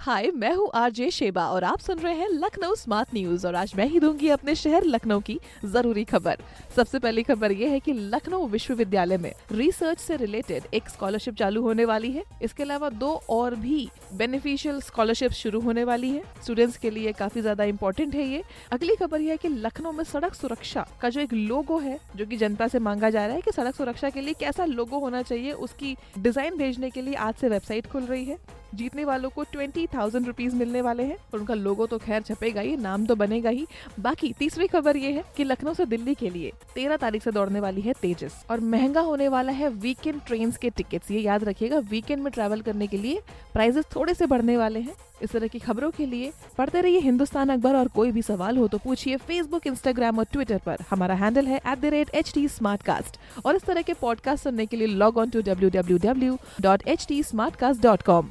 हाय मैं हूँ RJ Sheba और आप सुन रहे हैं लखनऊ स्मार्ट न्यूज़ और आज मैं ही दूँगी अपने शहर लखनऊ की ज़रूरी खबर। सबसे पहली खबर ये है कि लखनऊ विश्वविद्यालय में रिसर्च से रिलेटेड एक स्कॉलरशिप चालू होने वाली है। इसके अलावा दो और भी बेनिफिशियल स्कॉलरशिप शुरू होने वाली है। स्टूडेंट्स के लिए काफ़ी ज़्यादा इम्पोर्टेंट है ये। अगली खबर यह है की लखनऊ में सड़क सुरक्षा का जो एक लोगो है, जो की जनता से मांगा जा रहा है की सड़क सुरक्षा के लिए कैसा लोगो होना चाहिए, उसकी डिज़ाइन भेजने के लिए आज से वेबसाइट खुल रही है। जीतने वालों को ट्वेंटी थाउज़ेंड रुपीज़ मिलने वाले हैं। और उनका लोगो तो खैर छपेगा ही, नाम तो बनेगा ही। बाकी तीसरी खबर ये है कि लखनऊ से दिल्ली के लिए तेरह तारीख से दौड़ने वाली है तेजस और महँगा होने वाला है वीकेंड ट्रेन के टिकट्स ये याद रखिएगा वीकेंड में ट्रैवल करने के लिए प्राइजेस थोड़े से बढ़ने वाले हैं। इस तरह की खबरों के लिए पढ़ते रहिए हिंदुस्तान अखबार और कोई भी सवाल हो तो पूछिए फेसबुक इंस्टाग्राम और ट्विटर पर। हमारा हैंडल है at the rate H T और इस तरह के पॉडकास्ट सुनने के लिए log on to W W W dot H T Smartcast dot com